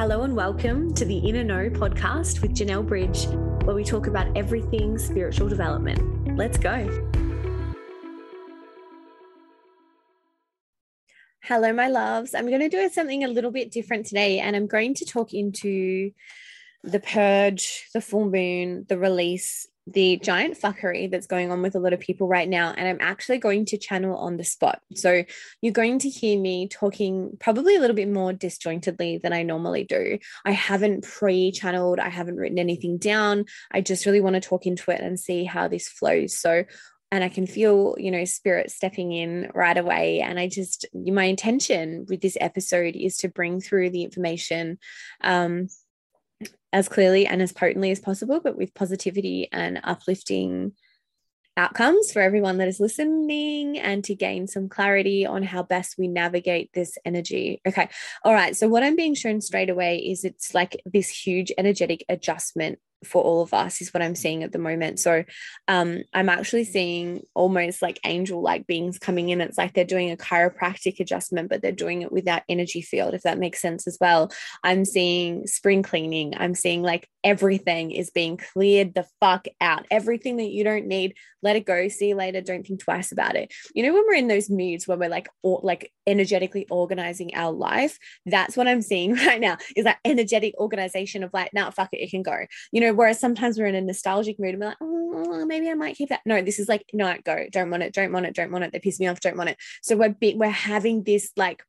Hello and welcome to the Inner Know podcast with Janelle Bridge, where we talk about everything spiritual development. Let's go. Hello, my loves. I'm going to do something a little bit different today, and I'm going to talk into the purge, the full moon, the release, the giant fuckery that's going on with a lot of people right now. And I'm actually going to channel on the spot. So you're going to hear me talking probably a little bit more disjointedly than I normally do. I haven't pre channeled, I haven't written anything down. I just really want to talk into it and see how this flows. So and I can feel, you know, spirit stepping in right away. And I just, my intention with this episode is to bring through the information um, as clearly and as potently as possible, but with positivity and uplifting outcomes for everyone that is listening and to gain some clarity on how best we navigate this energy. Okay. All right. So, what I'm being shown straight away is it's like this huge energetic adjustment for all of us is what I'm seeing at the moment. So um, I'm actually seeing almost like angel like beings coming in. It's like they're doing a chiropractic adjustment, but they're doing it with that energy field, if that makes sense as well. I'm seeing spring cleaning. I'm seeing like everything is being cleared the fuck out. Everything that you don't need, let it go. See you later. Don't think twice about it. You know, when we're in those moods where we're like, or, like energetically organizing our life, that's what I'm seeing right now is that energetic organization of like, now nah, fuck it, it can go. You know, whereas sometimes we're in a nostalgic mood and we're like, oh, maybe I might keep that. No, this is like, no, go, don't want it, don't want it, don't want it. They piss me off, don't want it. So we're we're having this like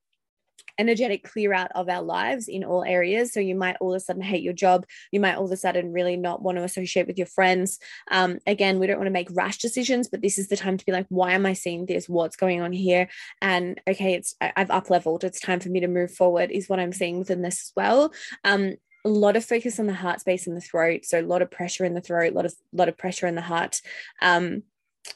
energetic clear out of our lives in all areas. So you might all of a sudden hate your job. You might all of a sudden really not want to associate with your friends. Um, again, we don't want to make rash decisions, but this is the time to be like, why am I seeing this? What's going on here? And okay, it's I've up leveled. It's time for me to move forward. Is what I'm seeing within this as well. Um, a lot of focus on the heart space and the throat so a lot of pressure in the throat a lot of lot of pressure in the heart. Um,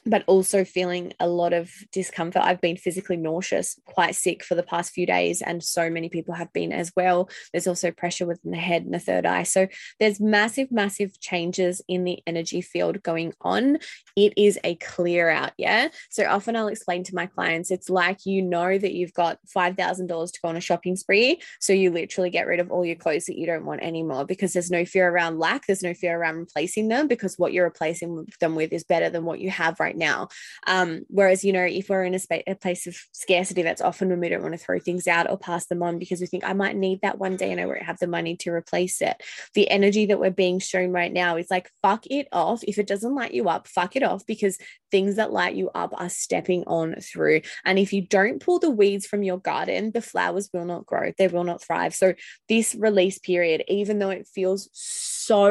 but also feeling a lot of discomfort. I've been physically nauseous, quite sick for the past few days, and so many people have been as well. There's also pressure within the head and the third eye. So there's massive, massive changes in the energy field going on. It is a clear out. Yeah. So often I'll explain to my clients it's like you know that you've got $5,000 to go on a shopping spree. So you literally get rid of all your clothes that you don't want anymore because there's no fear around lack, there's no fear around replacing them because what you're replacing them with is better than what you have have right now. Um, whereas, you know, if we're in a, a place of scarcity, that's often when we don't want to throw things out or pass them on because we think I might need that one day and I won't have the money to replace it. The energy that we're being shown right now is like, fuck it off. If it doesn't light you up, fuck it off because things that light you up are stepping on through. And if you don't pull the weeds from your garden, the flowers will not grow, they will not thrive. So, this release period, even though it feels so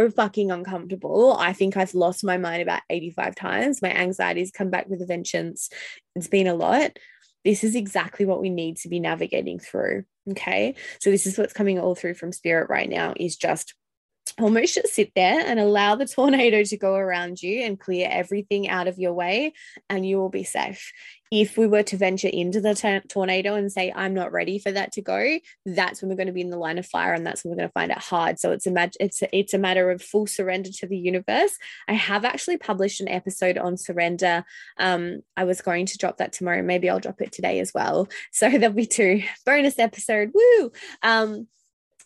fucking uncomfortable, I think I've lost my mind about 85 times. My anxieties come back with a vengeance. It's been a lot. This is exactly what we need to be navigating through. Okay. So, this is what's coming all through from spirit right now is just almost just sit there and allow the tornado to go around you and clear everything out of your way, and you will be safe. If we were to venture into the t- tornado and say, I'm not ready for that to go, that's when we're going to be in the line of fire and that's when we're going to find it hard. So it's a, mag- it's, a, it's a matter of full surrender to the universe. I have actually published an episode on surrender. Um, I was going to drop that tomorrow. Maybe I'll drop it today as well. So there'll be two bonus episode. Woo! Um,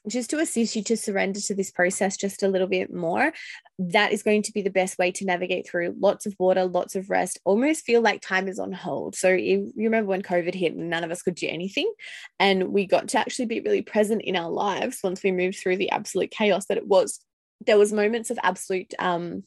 just to assist you to surrender to this process just a little bit more, that is going to be the best way to navigate through lots of water, lots of rest, almost feel like time is on hold. So, you remember when COVID hit and none of us could do anything, and we got to actually be really present in our lives once we moved through the absolute chaos that it was. There was moments of absolute um,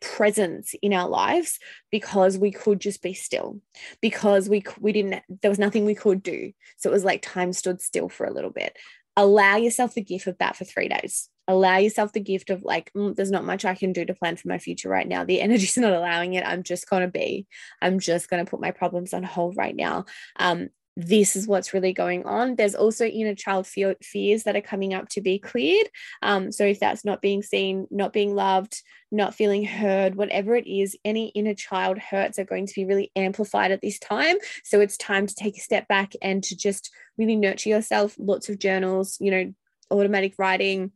presence in our lives because we could just be still because we we didn't there was nothing we could do so it was like time stood still for a little bit allow yourself the gift of that for three days. Allow yourself the gift of like mm, there's not much i can do to plan for my future right now. The energy's not allowing it. I'm just going to be. I'm just going to put my problems on hold right now. Um, this is what's really going on. There's also inner child fears that are coming up to be cleared. Um, so, if that's not being seen, not being loved, not feeling heard, whatever it is, any inner child hurts are going to be really amplified at this time. So, it's time to take a step back and to just really nurture yourself. Lots of journals, you know, automatic writing,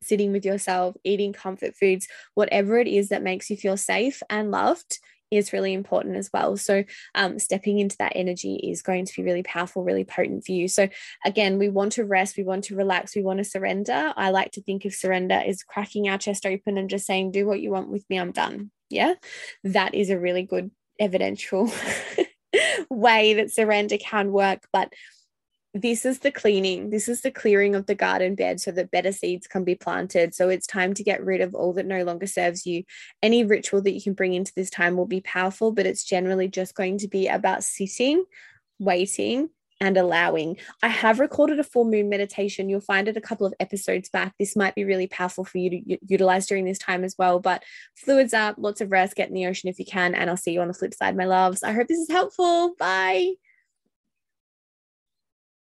sitting with yourself, eating comfort foods, whatever it is that makes you feel safe and loved is really important as well. So, um, stepping into that energy is going to be really powerful, really potent for you. So, again, we want to rest, we want to relax, we want to surrender. I like to think of surrender is cracking our chest open and just saying, Do what you want with me, I'm done. Yeah, that is a really good evidential way that surrender can work. But this is the cleaning, this is the clearing of the garden bed so that better seeds can be planted. So it's time to get rid of all that no longer serves you. Any ritual that you can bring into this time will be powerful, but it's generally just going to be about sitting, waiting, and allowing. I have recorded a full moon meditation. You'll find it a couple of episodes back. This might be really powerful for you to utilize during this time as well. But fluids up, lots of rest, get in the ocean if you can. And I'll see you on the flip side, my loves. I hope this is helpful. Bye.